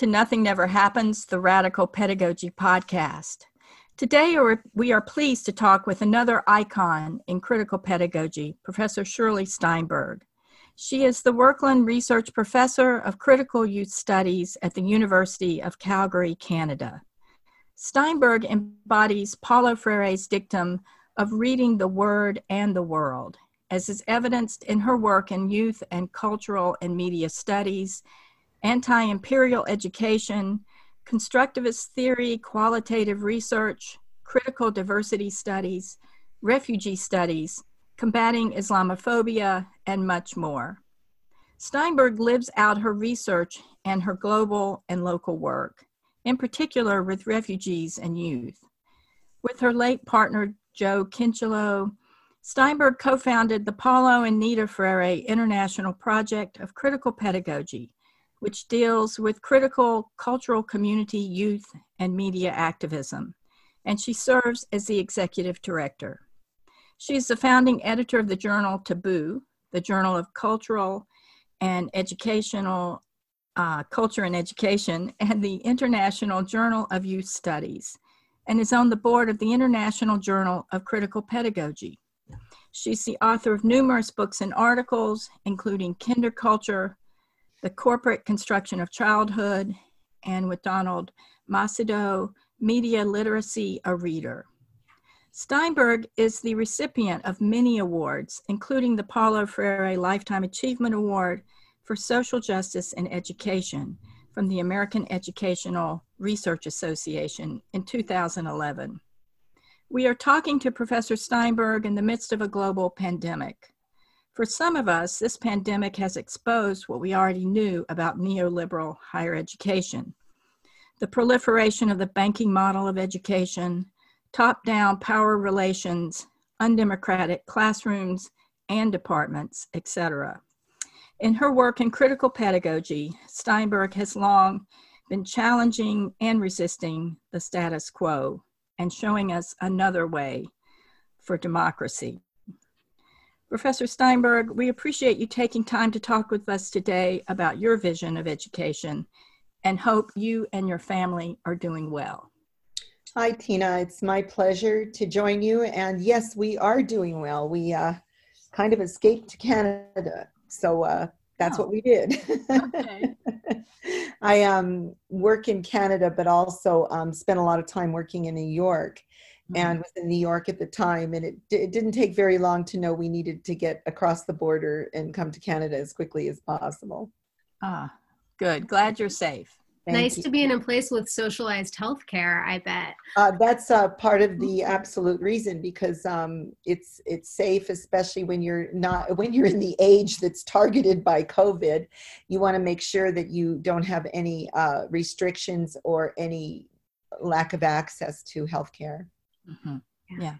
to Nothing Never Happens, the Radical Pedagogy Podcast. Today, we are pleased to talk with another icon in critical pedagogy, Professor Shirley Steinberg. She is the Werklund Research Professor of Critical Youth Studies at the University of Calgary, Canada. Steinberg embodies Paulo Freire's dictum of reading the word and the world, as is evidenced in her work in youth and cultural and media studies anti imperial education, constructivist theory, qualitative research, critical diversity studies, refugee studies, combating Islamophobia, and much more. Steinberg lives out her research and her global and local work, in particular with refugees and youth. With her late partner, Joe Kincheloe, Steinberg co founded the Paulo and Nita Freire International Project of Critical Pedagogy, which deals with critical cultural community, youth, and media activism, and she serves as the executive director. She is the founding editor of the journal Taboo, the Journal of Cultural and Educational uh, Culture and Education, and the International Journal of Youth Studies, and is on the board of the International Journal of Critical Pedagogy. She's the author of numerous books and articles, including Kinderculture, the Corporate Construction of Childhood, and with Donald Macedo, Media Literacy, a Reader. Steinberg is the recipient of many awards, including the Paulo Freire Lifetime Achievement Award for Social Justice and Education from the American Educational Research Association in 2011. We are talking to Professor Steinberg in the midst of a global pandemic. For some of us, this pandemic has exposed what we already knew about neoliberal higher education the proliferation of the banking model of education, top down power relations, undemocratic classrooms and departments, etc. In her work in critical pedagogy, Steinberg has long been challenging and resisting the status quo and showing us another way for democracy. Professor Steinberg, we appreciate you taking time to talk with us today about your vision of education and hope you and your family are doing well. Hi, Tina. It's my pleasure to join you. And yes, we are doing well. We uh, kind of escaped to Canada. So uh, that's oh. what we did. Okay. I um, work in Canada, but also um, spent a lot of time working in New York and was in New York at the time. And it, it didn't take very long to know we needed to get across the border and come to Canada as quickly as possible. Ah, good. Glad you're safe. Thank nice you. to be in a place with socialized healthcare. I bet. Uh, that's uh, part of the absolute reason because um, it's it's safe, especially when you're not when you're in the age that's targeted by COVID. You want to make sure that you don't have any uh, restrictions or any lack of access to healthcare. Mm-hmm. Yeah.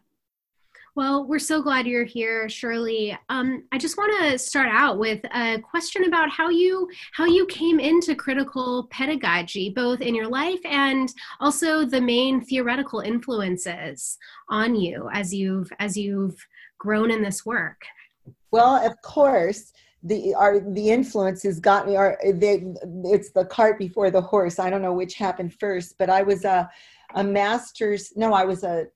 Well, we're so glad you're here, Shirley. Um, I just want to start out with a question about how you how you came into critical pedagogy, both in your life and also the main theoretical influences on you as you've as you've grown in this work. Well, of course, the our the influences got me. Are they, it's the cart before the horse. I don't know which happened first, but I was a a master's. No, I was a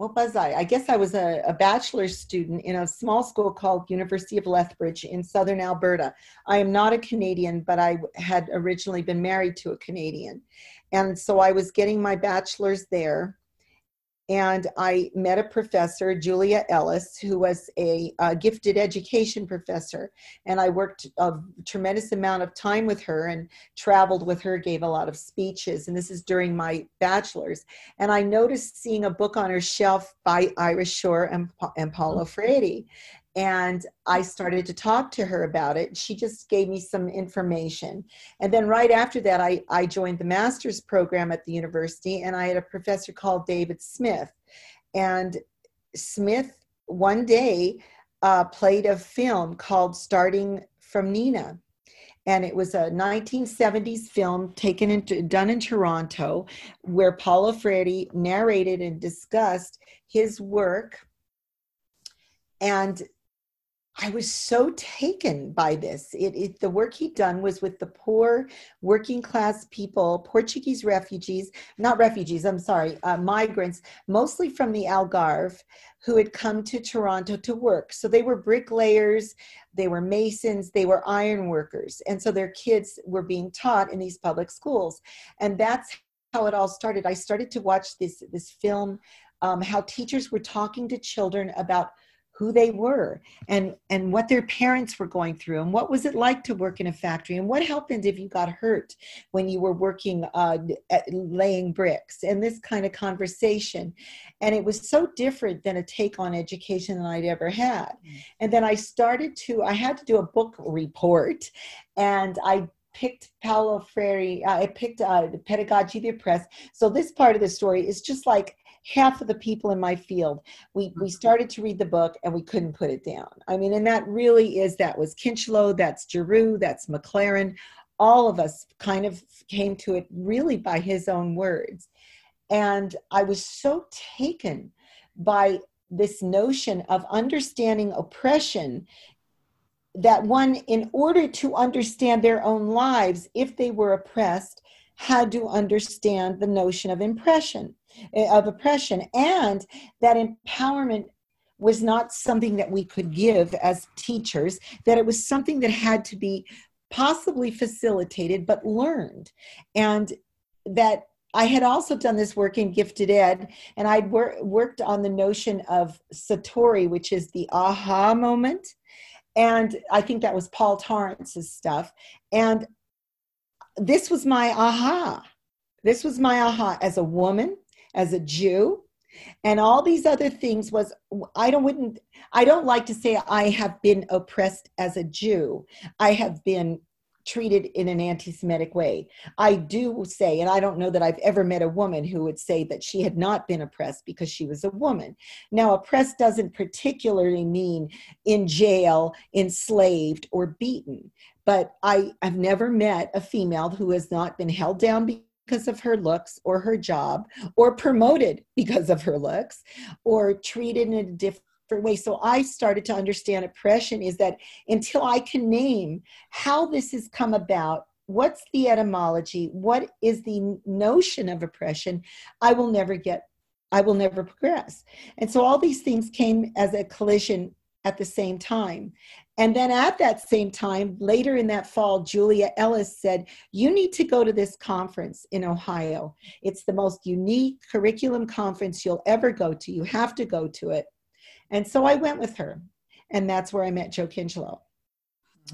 what was I? I guess I was a, a, bachelor's student in a small school called University of Lethbridge in southern Alberta. I am not a Canadian, but I had originally been married to a Canadian. And so I was getting my bachelor's there and I met a professor, Julia Ellis, who was a, gifted education professor. And I worked a tremendous amount of time with her and traveled with her, gave a lot of speeches. And this is during my bachelor's. And I noticed seeing a book on her shelf by Ira Shor and, and Paulo mm-hmm. Freire and I started to talk to her about it. She just gave me some information. And then right after that, I, I joined the master's program at the university, and I had a professor called David Smith. And Smith one day uh, played a film called Starting from Nina. And it was a 1970s film taken in, done in Toronto, where Paulo Freire narrated and discussed his work and I was so taken by this. It, it, the work he'd done was with the poor, working class people, Portuguese refugees, not refugees, I'm sorry, uh, migrants, mostly from the Algarve, who had come to Toronto to work. So they were bricklayers, they were masons, they were iron workers. And so their kids were being taught in these public schools. And that's how it all started. I started to watch this, this film, um, how teachers were talking to children about who they were and and what their parents were going through and what was it like to work in a factory and what happened if you got hurt when you were working uh, laying bricks and this kind of conversation and it was so different than a take on education that i'd ever had mm. and then i started to i had to do a book report and i picked Paulo Freire, uh, I picked uh, Pedagogy of the Oppressed. So this part of the story is just like half of the people in my field we we mm-hmm. started to read the book and we couldn't put it down. I mean and that really is that was kincheloe that's giroux that's mclaren. All of us kind of came to it really by his own words. And i was so taken by this notion of understanding oppression that one in order to understand their own lives if they were oppressed had to understand the notion of impression Eh, of oppression and that empowerment was not something that we could give as teachers that it was something that had to be possibly facilitated but learned and that I had also done this work in gifted ed, and I'd wor- worked on the notion of Satori, which is the aha moment. And I think that was Paul Torrance's stuff. And this was my aha. This was my aha as a woman, as a Jew and all these other things was I don't wouldn't I don't like to say I have been oppressed as a Jew. I have been treated in an anti-Semitic way. I do say, and I don't know that I've ever met a woman who would say that she had not been oppressed because she was a woman. Now, oppressed doesn't particularly mean in jail, enslaved, or beaten. But I, I've never met a female who has not been held down because of her looks or her job, or promoted because of her looks, or treated in a different way. So I started to understand oppression is that until I can name how this has come about, what's the etymology, what is the notion of oppression, I will never get, I will never progress. And so all these things came as a collision at the same time. And then at that same time, later in that fall, Julia Ellis said, You need to go to this conference in Ohio. It's the most unique curriculum conference you'll ever go to. You have to go to it. And so I went with her. And that's where I met Joe Kincheloe.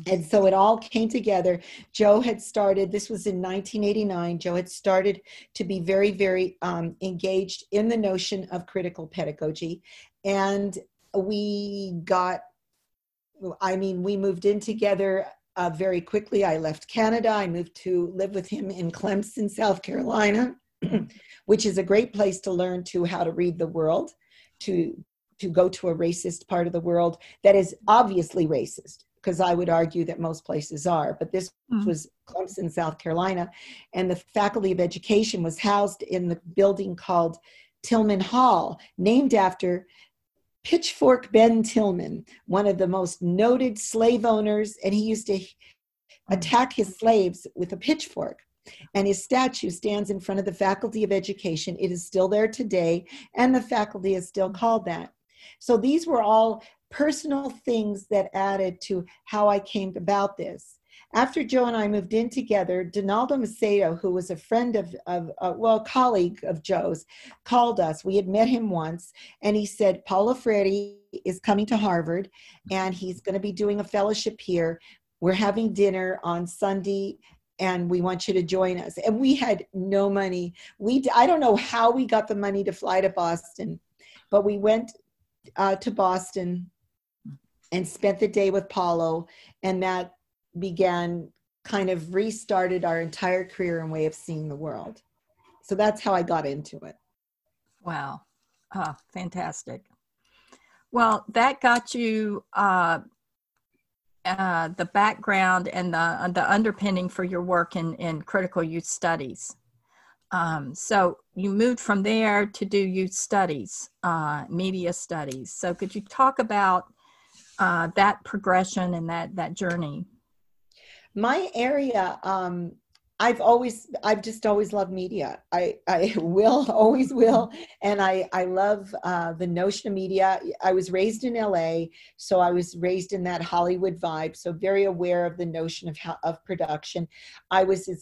And so it all came together. Joe had started, this was in 1989. Joe had started to be very, very um, engaged in the notion of critical pedagogy. And we got I mean, we moved in together uh, very quickly. I left Canada. I moved to live with him in Clemson, South Carolina, which is a great place to learn to how to read the world, to to go to a racist part of the world that is obviously racist because I would argue that most places are. But this mm. was Clemson, South Carolina, and the Faculty of Education was housed in the building called Tillman Hall, named after Pitchfork Ben Tillman, one of the most noted slave owners, and he used to attack his slaves with a pitchfork. And his statue stands in front of the Faculty of Education. It is still there today, and the faculty is still called that. So these were all personal things that added to how I came about this. After Joe and I moved in together, Donaldo Macedo, who was a friend of, of uh, well, colleague of Joe's, called us. We had met him once, and he said, Paulo Freire is coming to Harvard, and he's going to be doing a fellowship here. We're having dinner on Sunday and we want you to join us and we had no money we i don't know how we got the money to fly to boston but we went uh, to boston and spent the day with paulo and that began kind of restarted our entire career and way of seeing the world. So that's how I got into it. Wow. Oh, fantastic. Well, that got you uh, uh, the background and the, the underpinning for your work in, in critical youth studies. Um, so you moved from there to do youth studies, uh, media studies. So could you talk about uh, that progression and that that journey? My area, um, I've always, I've just always loved media. I, I will, always will, and I, I love uh, the notion of media. I was raised in LA, so I was raised in that Hollywood vibe. So very aware of the notion of how, of production. I was in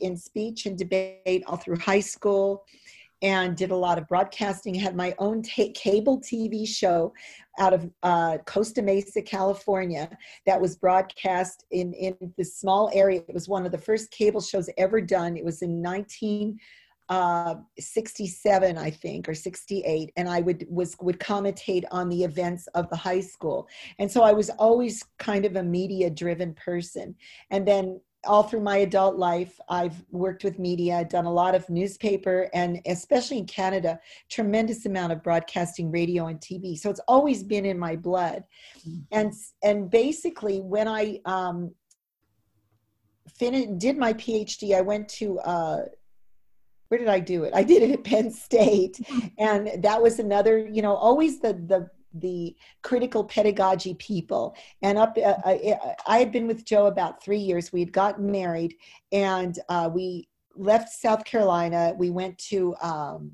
in speech and debate all through high school and did a lot of broadcasting. Had my own t- cable tv show out of uh, costa mesa california that was broadcast in, in this small area. It was one of the first cable shows ever done. It was in 1967 uh, i think or 68 and i would was would commentate on the events of the high school. And so i was always kind of a media driven person. And then all through my adult life, I've worked with media, done a lot of newspaper, and especially in Canada, tremendous amount of broadcasting, radio, and TV. So it's always been in my blood. Mm-hmm. And and basically, when I um, finished, did my PhD, I went to uh, where did I do it? I did it at Penn State, and that was another, you know, always the the the critical pedagogy people. And up, uh, I, I, had been with Joe about three years. We had gotten married, and uh, we left South Carolina. We went to um,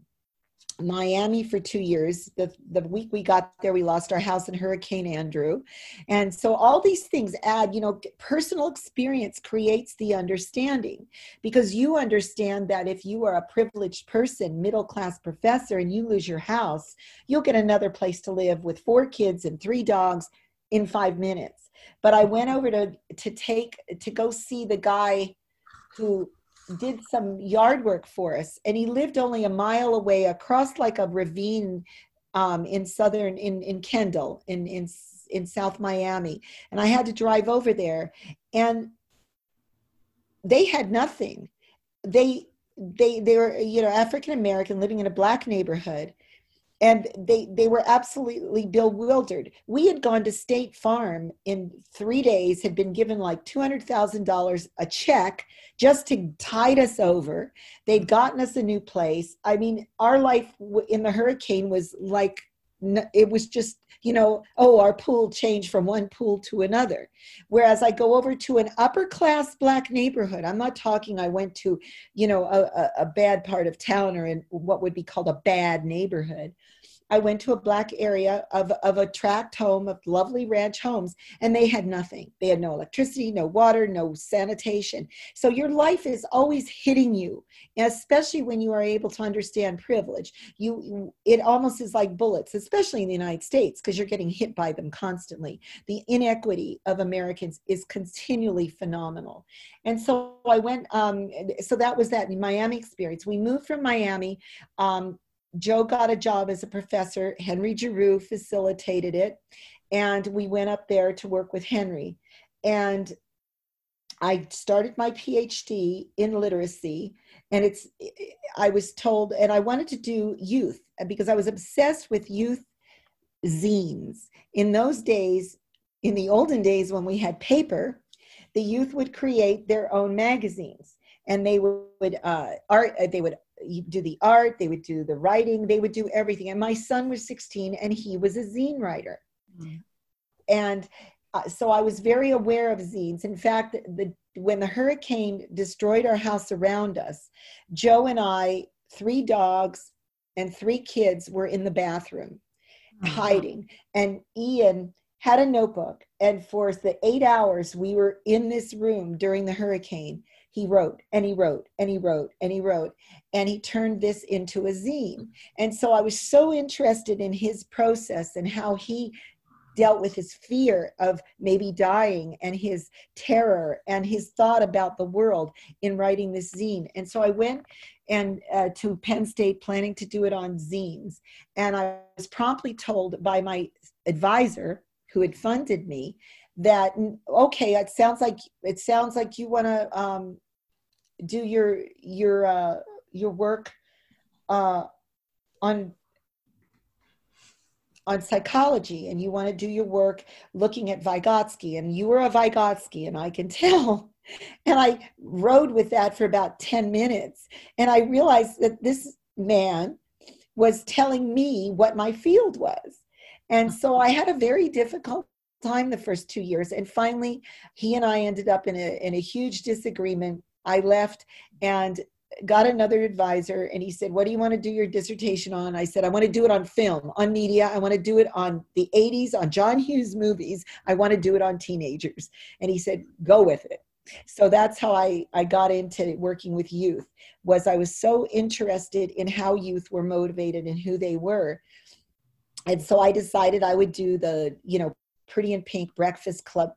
Miami for two years. The, the week we got there, we lost our house in Hurricane Andrew. And so all these things add, you know, personal experience creates the understanding because you understand that if you are a privileged person, middle class professor, and you lose your house, you'll get another place to live with four kids and three dogs in five minutes. But I went over to, to take, to go see the guy who did some yard work for us and he lived only a mile away across like a ravine um, in southern in in kendall in in in south miami. And i had to drive over there and they had nothing. They they they were you know african american living in a black neighborhood and they they were absolutely bewildered. We had gone to state farm in three days had been given like $200000 a check just to tide us over. They'd gotten us a new place. I mean our life in the hurricane was like it was just you know oh our pool changed from one pool to another. Whereas i go over to an upper class black neighborhood i'm not talking i went to you know a, a bad part of town or in what would be called a bad neighborhood I went to a black area of, of a tract home of lovely ranch homes, and they had nothing. They had no electricity, no water, no sanitation. So your life is always hitting you, especially when you are able to understand privilege. You, it almost is like bullets, especially in the United States, because you're getting hit by them constantly. The inequity of Americans is continually phenomenal. And so I went. Um, so that was that Miami experience. We moved from Miami. Um, Joe got a job as a professor. Henry Giroux facilitated it. And we went up there to work with Henry. And I started my PhD in literacy. And it's, I was told, and I wanted to do youth because I was obsessed with youth zines. In those days, in the olden days when we had paper, the youth would create their own magazines and they would uh, art they would do the art, they would do the writing, they would do everything. And my son was 16 and he was a zine writer. Mm-hmm. And uh, so I was very aware of zines. In fact, the, when the hurricane destroyed our house around us, Joe and I, three dogs and three kids, were in the bathroom mm-hmm. hiding. And Ian had a notebook. And for the eight hours we were in this room during the hurricane, he wrote and he wrote and he wrote and he wrote and he turned this into a zine. And so i was so interested in his process and how he dealt with his fear of maybe dying and his terror and his thought about the world in writing this zine. And so i went and uh, to penn state planning to do it on zines. And i was promptly told by my advisor who had funded me that okay it sounds like it sounds like you want to um, do your your uh, your work uh, on on psychology and you want to do your work looking at Vygotsky and you were a Vygotsky and I can tell and I rode with that for about 10 minutes and I realized that this man was telling me what my field was and so I had a very difficult time the first two years. And finally, he and I ended up in a, in a huge disagreement. I left and got another advisor and he said, What do you want to do your dissertation on? I said, I want to do it on film, on media. I want to do it on the 80s, on John Hughes movies. I want to do it on teenagers. And he said, Go with it. So that's how I, I got into working with youth was I was so interested in how youth were motivated and who they were. And so I decided I would do the, you know, Pretty in Pink, Breakfast Club,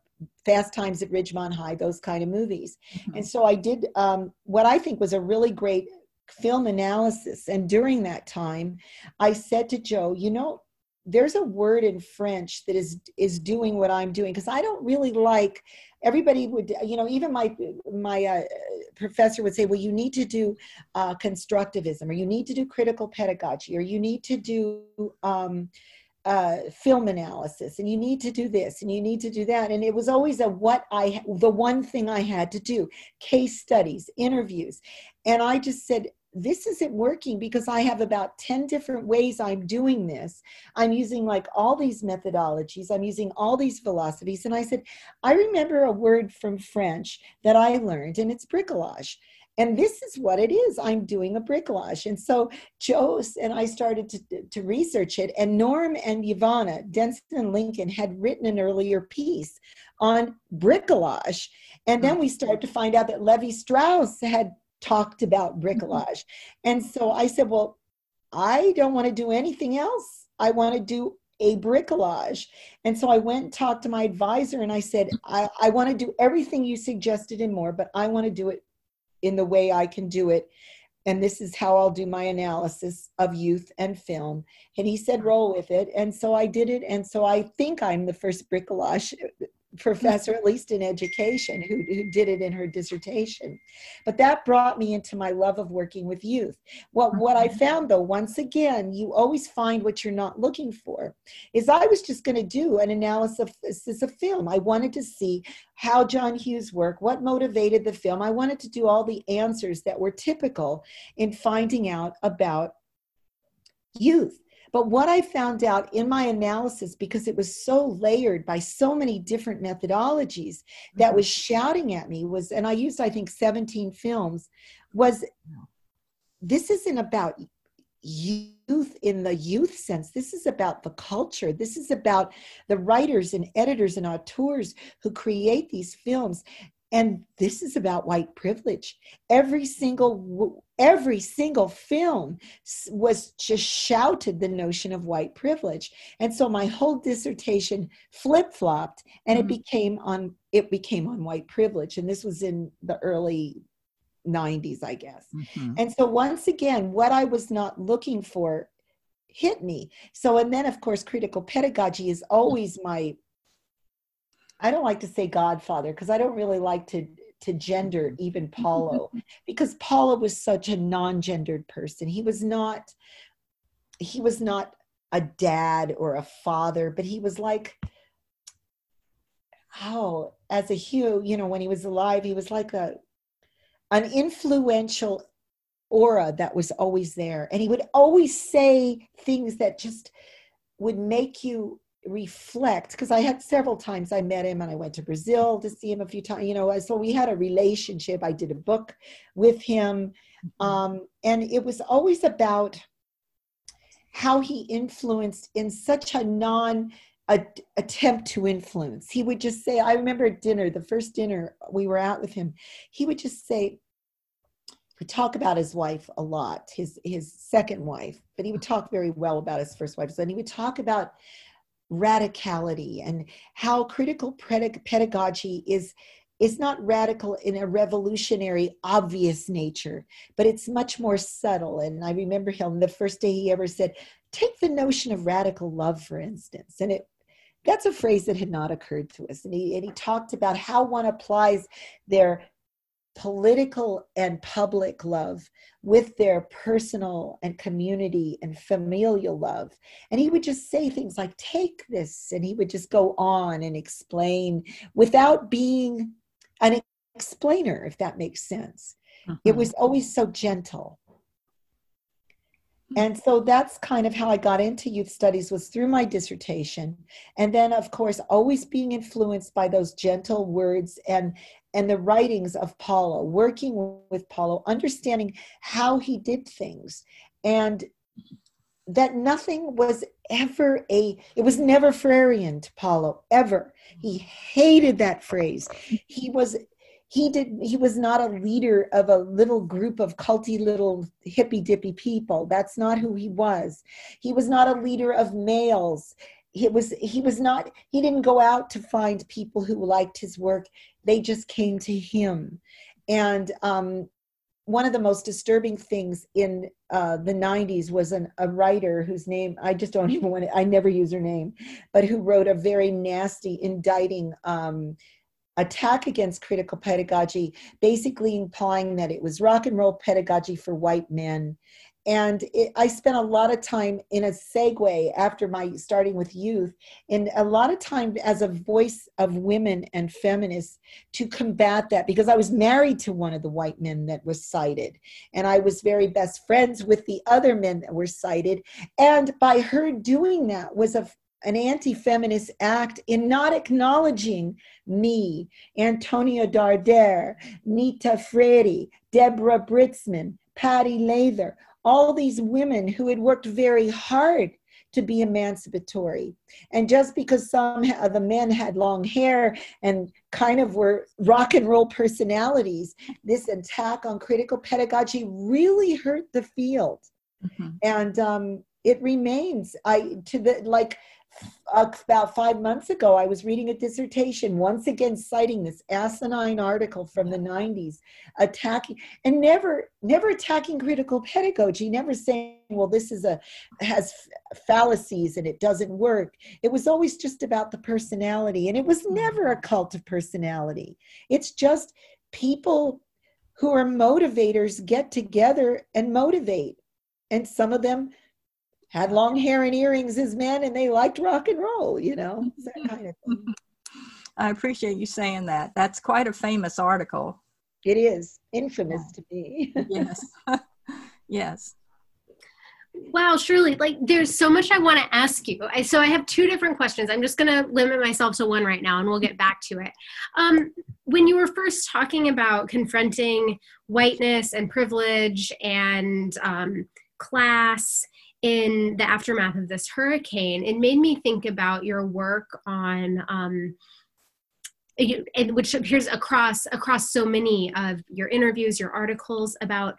Fast Times at Ridgemont High, those kind of movies. Mm-hmm. And so I did um, what I think was a really great film analysis. And during that time, I said to Joe, you know, there's a word in French that is is doing what I'm doing because I don't really like everybody would you know even my my uh, professor would say well you need to do uh, constructivism or you need to do critical pedagogy or you need to do um, uh, film analysis and you need to do this and you need to do that and it was always a what i the one thing i had to do case studies interviews and i just said this isn't working because I have about 10 different ways I'm doing this. I'm using like all these methodologies, I'm using all these philosophies. And I said, I remember a word from French that I learned, and it's bricolage. And this is what it is. I'm doing a bricolage. And so Joe and I started to, to research it. And Norm and Yvonna, Denzin and Lincoln, had written an earlier piece on bricolage. And then we mm-hmm. started to find out that Levi Strauss had talked about mm-hmm. bricolage. And so I said, Well, I don't want to do anything else. I want to do a bricolage. And so I went and talked to my advisor and I said, I, I want to do everything you suggested and more, but I want to do it in the way I can do it. And this is how I'll do my analysis of youth and film. And he said, roll with it. And so I did it. And so I think I'm the first bricolage professor, at least in education, who, who did it in her dissertation. But that brought me into my love of working with youth. What, what I mm-hmm. found, though, once again, you always find what you're not looking for, is I was just going to do an analysis of film. I wanted to see how John Hughes worked, what motivated the film. I wanted to do all the answers that were typical in finding out about youth. But what I found out in my analysis, because it was so layered by so many different methodologies that mm-hmm. was shouting at me, was, and I used, I think, 17 films, was this isn't about youth in the youth sense. This is about the culture. This is about the writers and editors and auteurs who create these films and this is about white privilege. Every single every single film was just shouted the notion of white privilege. And so my whole dissertation flip-flopped and mm-hmm. it became on it became on white privilege. And this was in the early 90s i guess. Mm-hmm. and so once again what i was not looking for hit me. So and then of course critical pedagogy is always my I don't like to say godfather because I don't really like to to gender mm-hmm. even Paulo because Paulo was such a non-gendered person. He was not he was not a dad or a father, but he was like oh, as a Hugh, you know, when he was alive, he was like a an influential aura that was always there. And he would always say things that just would make you reflect because I had several times I met him and I went to Brazil to see him a few times, you know, so we had a relationship. I did a book with him. Mm-hmm. Um, and it was always about how he influenced in such a non attempt to influence. He would just say, I remember at dinner, the first dinner we were out with him, he would just say, would talk about his wife a lot, his his second wife, but he would talk very well about his first wife. So and he would talk about radicality and how critical pedagogy is is not radical in a revolutionary obvious nature but it's much more subtle. And i remember him the first day he ever said take the notion of radical love for instance. And it that's a phrase that had not occurred to us. And he, and he talked about how one applies their political and public love with their personal and community and familial love. And he would just say things like, take this. And he would just go on and explain without being an explainer, if that makes sense. It mm-hmm. was always so gentle. Mm-hmm. and so that's kind of how i got into youth studies was through my dissertation. And then of course always being influenced by those gentle words and and the writings of paulo working with paulo understanding how he did things. And that nothing was ever a it was never Freirean to paulo ever. He hated that phrase. He was he did he was not a leader of a little group of culty little hippy dippy people. That's not who he was. He was not a leader of males. He was he was not he didn't go out to find people who liked his work. They just came to him. And um, one of the most disturbing things in uh, the 90s was an, a writer whose name I just don't even want to, I never use her name, but who wrote a very nasty indicting um, attack against critical pedagogy, basically implying that it was rock and roll pedagogy for white men. And it, I spent a lot of time in a segue after my starting with youth, and a lot of time as a voice of women and feminists to combat that because I was married to one of the white men that was cited, and I was very best friends with the other men that were cited. And by her doing that was a an anti feminist act in not acknowledging me, Antonia Darder, Nita Freire, Deborah Britzman, Patti Lather, all these women who had worked very hard to be emancipatory. And just because some of the men had long hair and kind of were rock and roll personalities, this attack on critical pedagogy really hurt the field. Mm-hmm. And um, it remains i to the like about five months ago, I was reading a dissertation, once again citing this asinine article from the 90s, attacking and never, never attacking critical pedagogy, never saying, well, this is a has fallacies and it doesn't work. It was always just about the personality, and it was never a cult of personality. It's just people who are motivators get together and motivate. And some of them had long hair and earrings as men and they liked rock and roll, you know, that kind of thing. I appreciate you saying that. That's quite a famous article. It is infamous yeah. to me. yes. yes. Wow, Shirley, like there's so much I want to ask you. I, so I have two different questions. I'm just going to limit myself to one right now and we'll get back to it. Um, when you were first talking about confronting whiteness and privilege and um, class in the aftermath of this hurricane, it made me think about your work on. Um, which appears across across so many of your interviews your articles about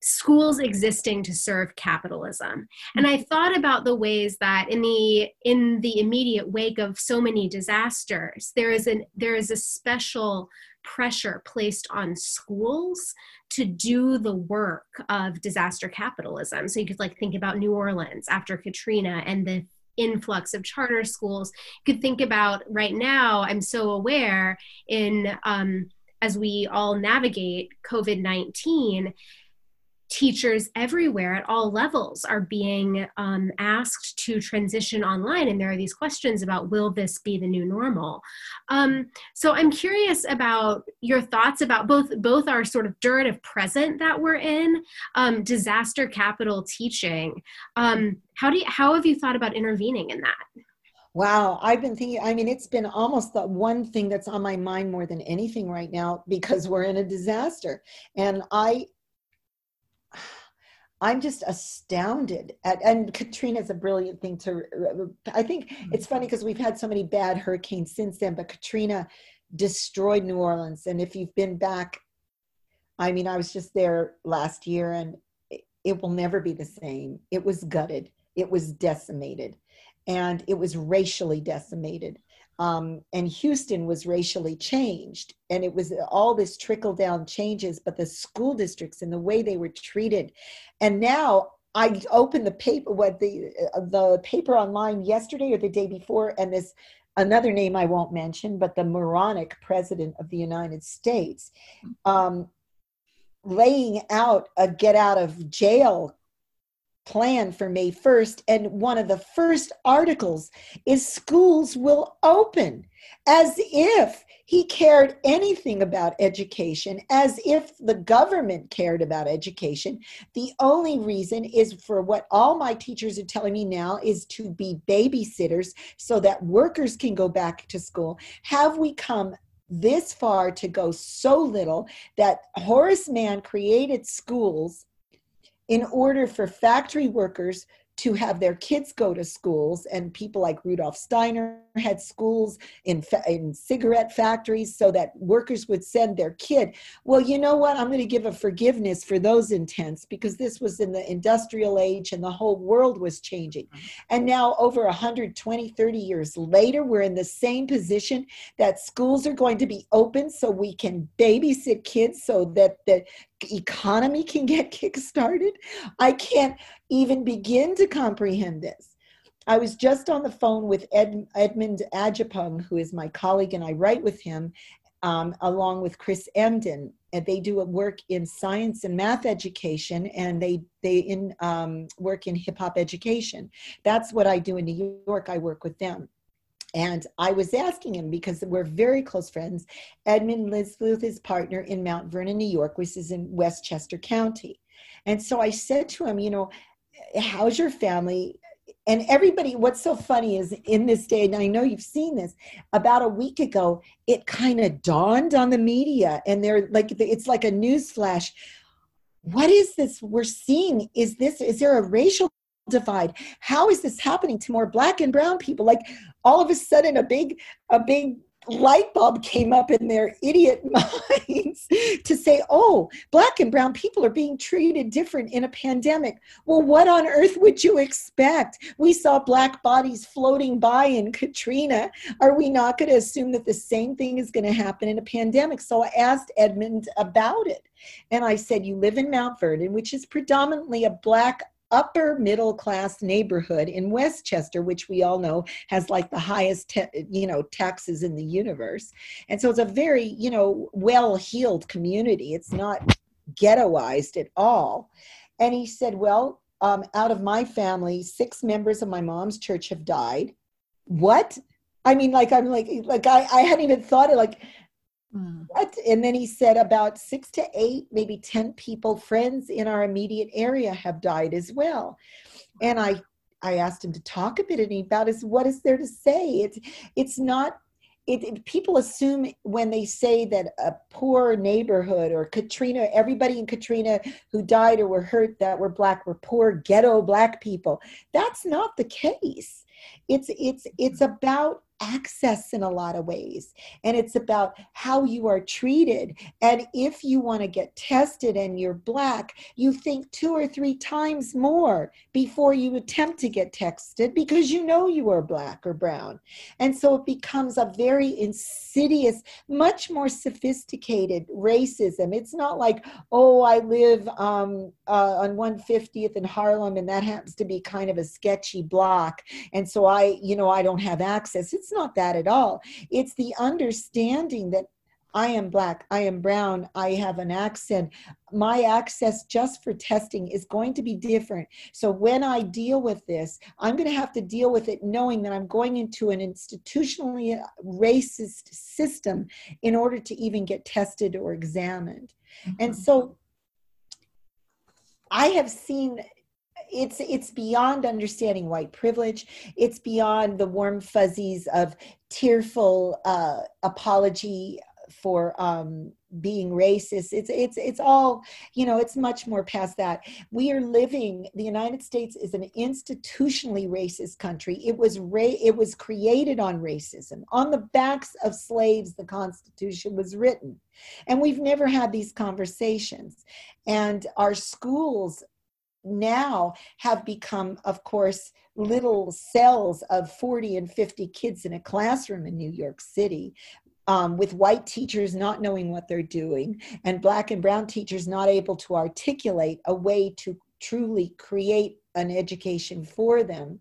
schools existing to serve capitalism and i thought about the ways that in the in the immediate wake of so many disasters there is an there is a special pressure placed on schools to do the work of disaster capitalism. So you could like think about New Orleans after Katrina and the influx of charter schools. You could think about right now, I'm so aware in um, as we all navigate COVID 19 teachers everywhere at all levels are being um, asked to transition online and there are these questions about will this be the new normal? Um, so i'm curious about your thoughts about both both our sort of durative present that we're in um, disaster capital teaching. Um, how do you how have you thought about intervening in that? Wow, I've been thinking, I mean, it's been almost the one thing that's on my mind more than anything right now because we're in a disaster. And I I'm just astounded at, and Katrina's a brilliant thing to, I think it's mm-hmm. funny because we've had so many bad hurricanes since then, but Katrina destroyed New Orleans. And if you've been back, I mean, I was just there last year and it, it will never be the same. It was gutted, it was decimated, and it was racially decimated um, and Houston was racially changed, and it was all this trickle down changes. But the school districts and the way they were treated, and now I opened the paper, what the uh, the paper online yesterday or the day before, and this another name I won't mention, but the moronic president of the United States, um, laying out a get out of jail plan for May 1st. And one of the first articles is schools will open as if he cared anything about education, as if the government cared about education. The only reason is for what all my teachers are telling me now is to be babysitters so that workers can go back to school. Have we come this far to go so little that Horace Mann created schools in order for factory workers to have their kids go to schools and people like Rudolf Steiner had schools in, in cigarette factories so that workers would send their kid. Well, you know what? I'm going to give a forgiveness for those intents because this was in the industrial age and the whole world was changing. Mm-hmm. And now, over 120, 30 years later, we're in the same position that schools are going to be open so we can babysit kids so that the economy can get kickstarted. I can't even begin to comprehend this. I was just on the phone with Ed, Edmund Adjapong, who is my colleague, and I write with him um, along with Chris Emdin. And they do a work in science and math education, and they they in um, work in hip hop education. That's what I do in New York. I work with them. And I was asking him because we're very close friends. Edmund lives with his partner in Mount Vernon, New York, which is in Westchester County. And so I said to him, you know, how's your family? and everybody what's so funny is in this day and i know you've seen this about a week ago it kind of dawned on the media and they're like it's like a news flash what is this we're seeing is this is there a racial divide how is this happening to more black and brown people like all of a sudden a big a big light bulb came up in their idiot minds to say, oh, black and brown people are being treated different in a pandemic. Well, what on earth would you expect? We saw black bodies floating by in Katrina. Are we not going to assume that the same thing is going to happen in a pandemic? So I asked Edmund about it. And I said, You live in Mount Vernon, which is predominantly a black upper middle class neighborhood in Westchester, which we all know has like the highest, te- you know, taxes in the universe. And so it's a very, you know, well heeled community. It's not ghettoized at all. And he said, Well, um, out of my family, six members of my mom's church have died. What? I mean, like, I'm like, like I, I hadn't even thought it, like, Mm. What? And then he said about six to eight, maybe 10 people, friends in our immediate area have died as well. And I I asked him to talk a bit about is what is there to say? It's it's not it, it, people assume when they say that a poor neighborhood or Katrina, everybody in Katrina who died or were hurt that were black were poor ghetto black people. That's not the case. It's it's it's about access in a lot of ways and it's about how you are treated and if you want to get tested and you're black you think two or three times more before you attempt to get tested because you know you are black or brown. And so it becomes a very insidious much more sophisticated racism. It's not like oh i live um, uh, on 150th in harlem and that happens to be kind of a sketchy block and so i you know i don't have access. It's it's not that at all. It's the understanding that I am black, I am brown, I have an accent. My access just for testing is going to be different. So when I deal with this, I'm going to have to deal with it knowing that I'm going into an institutionally racist system in order to even get tested or examined. Mm-hmm. And so I have seen it's it's beyond understanding white privilege. It's beyond the warm fuzzies of tearful uh, apology for um, being racist. It's it's it's all you know it's much more past that. We are living the united states is an institutionally racist country. It was ra- it was created on racism on the backs of slaves the constitution was written. And we've never had these conversations. And our schools now have become, of course, little cells of 40 and 50 kids in a classroom in New York City. Um, with white teachers not knowing what they're doing, and black and brown teachers not able to articulate a way to truly create an education for them.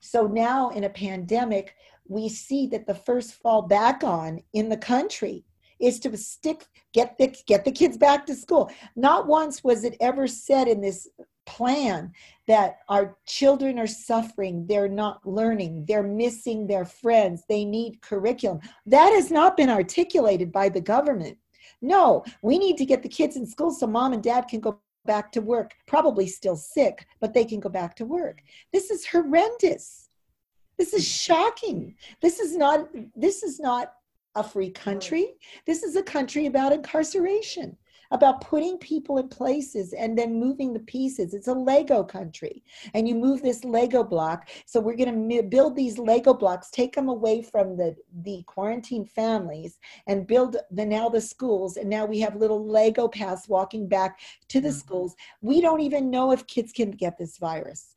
So now in a pandemic, we see that the first fall back on in the country is to stick get the get the kids back to school. Not once was it ever said in this plan that our children are suffering, they're not learning, they're missing their friends, they need curriculum. That has not been articulated by the government. No, we need to get the kids in school so mom and dad can go back to work, probably still sick, but they can go back to work. This is horrendous. This is shocking. This is not this is not a free country. This is a country about incarceration about putting people in places and then moving the pieces. It's a Lego country. And you move this Lego block. So we're going to build these Lego blocks, take them away from the, the quarantine families and build the now the schools. And now we have little Lego paths walking back to the mm-hmm. schools. We don't even know if kids can get this virus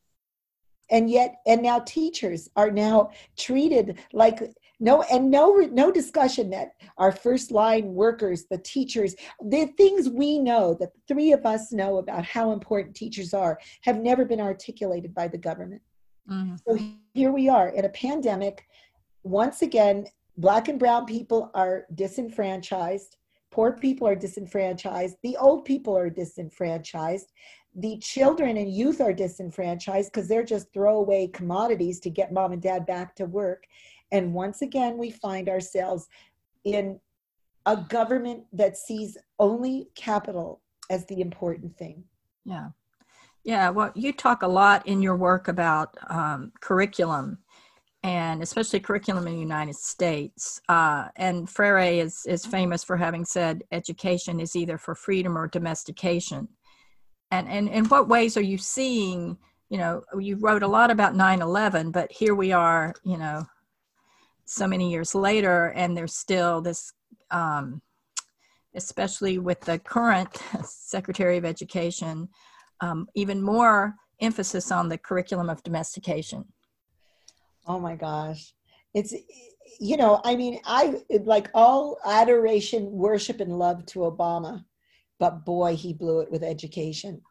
and yet and now teachers are now treated like no and no no discussion that our first line workers the teachers the things we know that the three of us know about how important teachers are have never been articulated by the government. Mm-hmm. so here we are in a pandemic. Once again black and brown people are disenfranchised. Poor people are disenfranchised. The old people are disenfranchised. The children and youth are disenfranchised because they're just throwaway commodities to get mom and dad back to work and once again, we find ourselves in a government that sees only capital as the important thing. Yeah. Yeah. Well, you talk a lot in your work about um, curriculum and especially curriculum in the United States. Uh, and Freire is, is famous for having said education is either for freedom or domestication. And, and in what ways are you seeing, you know, you wrote a lot about 9 11, but here we are, you know, so many years later, and there's still this, um, especially with the current Secretary of Education, um, even more emphasis on the curriculum of domestication. Oh my gosh. It's, you know, I mean, I like all adoration, worship, and love to Obama, but boy, he blew it with education.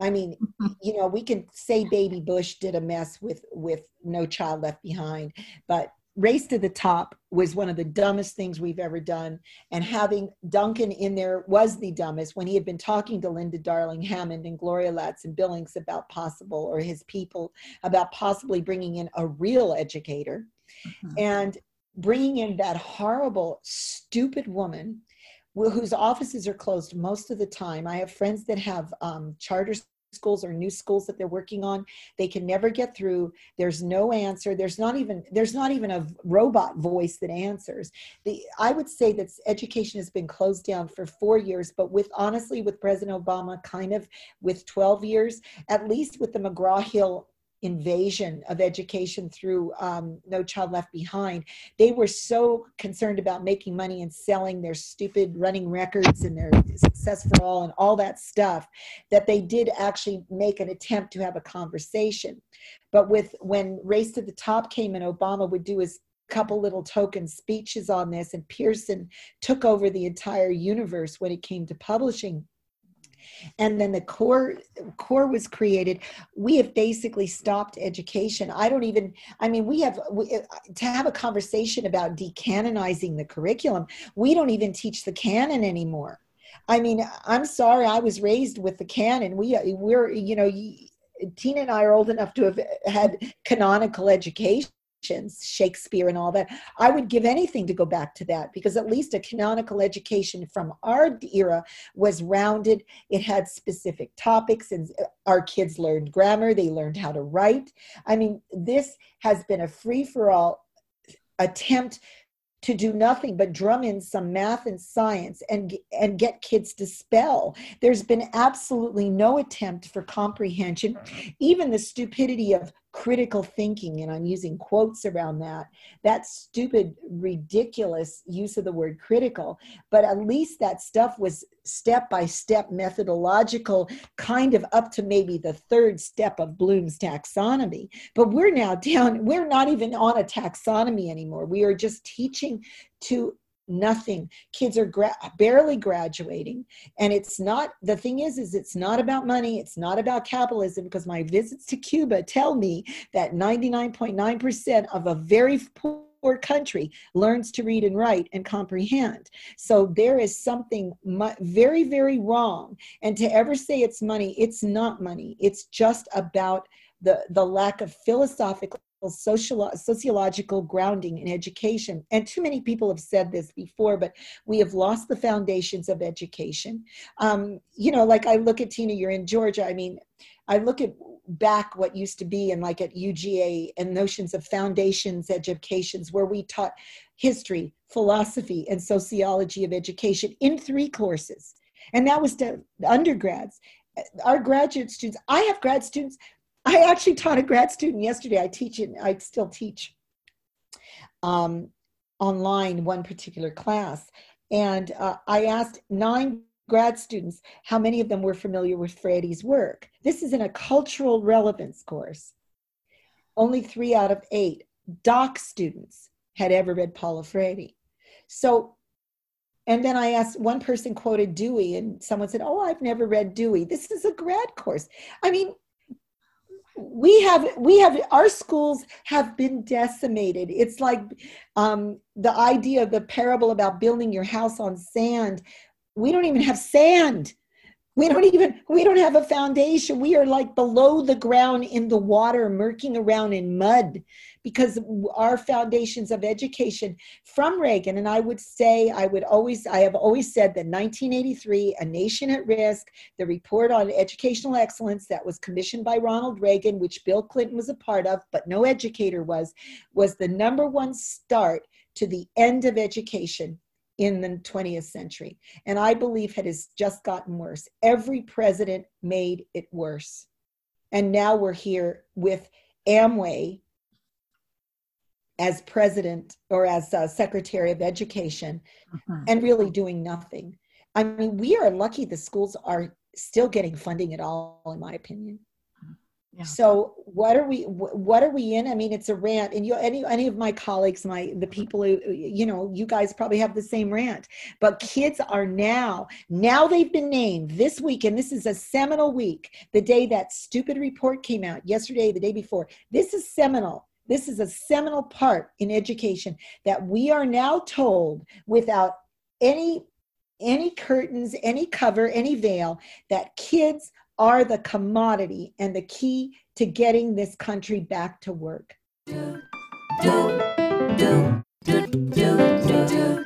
I mean, you know, we can say Baby Bush did a mess with with No Child Left Behind, but Race to the Top was one of the dumbest things we've ever done. And having Duncan in there was the dumbest when he had been talking to Linda Darling Hammond and Gloria Ladson Billings about possible, or his people, about possibly bringing in a real educator mm-hmm. and bringing in that horrible, stupid woman whose offices are closed most of the time. I have friends that have um, charter schools or new schools that they're working on they can never get through. There's no answer. There's not even there's not even a robot voice that answers. The i would say that education has been closed down for 4 years but with honestly with president obama kind of with 12 years at least with the mcgraw-hill invasion of education through um, No Child Left Behind. They were so concerned about making money and selling their stupid running records and their success for all and all that stuff that they did actually make an attempt to have a conversation. But with when Race to the Top came and Obama would do his couple little token speeches on this and Pearson took over the entire universe when it came to publishing and then the core core was created. We have basically stopped education. I don't even i mean we have we, uh, to have a conversation about decanonizing the curriculum we don't even teach the canon anymore. I mean i'm sorry i was raised with the canon. We we're you know tina and i are old enough to have had canonical education Shakespeare and all that. I would give anything to go back to that because at least a canonical education from our era was rounded. It had specific topics, and our kids learned grammar, they learned how to write. I mean, this has been a free for all attempt to do nothing but drum in some math and science and and get kids to spell there's been absolutely no attempt for comprehension even the stupidity of critical thinking, and I'm using quotes around that, that stupid, ridiculous use of the word critical, but at least that stuff was step by step methodological, kind of up to maybe the third step of Bloom's taxonomy. But we're now down, we're not even on a taxonomy anymore. We are just teaching to nothing kids are gra- barely graduating and it's not the thing is is it's not about money it's not about capitalism because my visits to cuba tell me that 99.9% of a very poor country learns to read and write and comprehend. So there is something very, very wrong. And to ever say it's money, it's not money. It's just about the, the lack of philosophical social, sociological grounding in education. And too many people have said this before, but we have lost the foundations of education. Um, you know, like I look at Tina, you're in Georgia. I mean, I look at back what used to be and like at UGA and notions of foundations educations where we taught history, philosophy, and sociology of education in three courses. And that was to undergrads. Our graduate students, I have grad students I actually taught a grad student yesterday. I teach it, I still teach um, online one particular class. And uh, I asked nine grad students how many of them were familiar with Freire's work. This is in a cultural relevance course. Only three out of eight doc students had ever read Paulo Freire. So, and then I asked one person quoted Dewey, and someone said, Oh, I've never read Dewey. This is a grad course. I mean, we have we have our schools have been decimated. It's like um, the idea of the parable about building your house on sand. We don't even have sand. We don't even we don't have a foundation. We are like below the ground in the water murking around in mud because our foundations of education from reagan and i would say i would always i have always said that 1983 a nation at risk the report on educational excellence that was commissioned by ronald reagan which bill clinton was a part of but no educator was was the number one start to the end of education in the 20th century. And I believe it has just gotten worse. Every president made it worse. And now we're here with Amway as president or as uh, secretary of education mm-hmm. and really doing nothing. I mean, we are lucky the schools are still getting funding at all, in my opinion. Yeah. So what are we what are we in? I mean, it's a rant, and you any any of my colleagues, my the people who you know, you guys probably have the same rant. But kids are now now they've been named this week, and this is a seminal week. The day that stupid report came out yesterday, the day before. This is seminal. This is a seminal part in education that we are now told without any any curtains, any cover, any veil that kids are the commodity and the key to getting this country back to work. Do, do, do,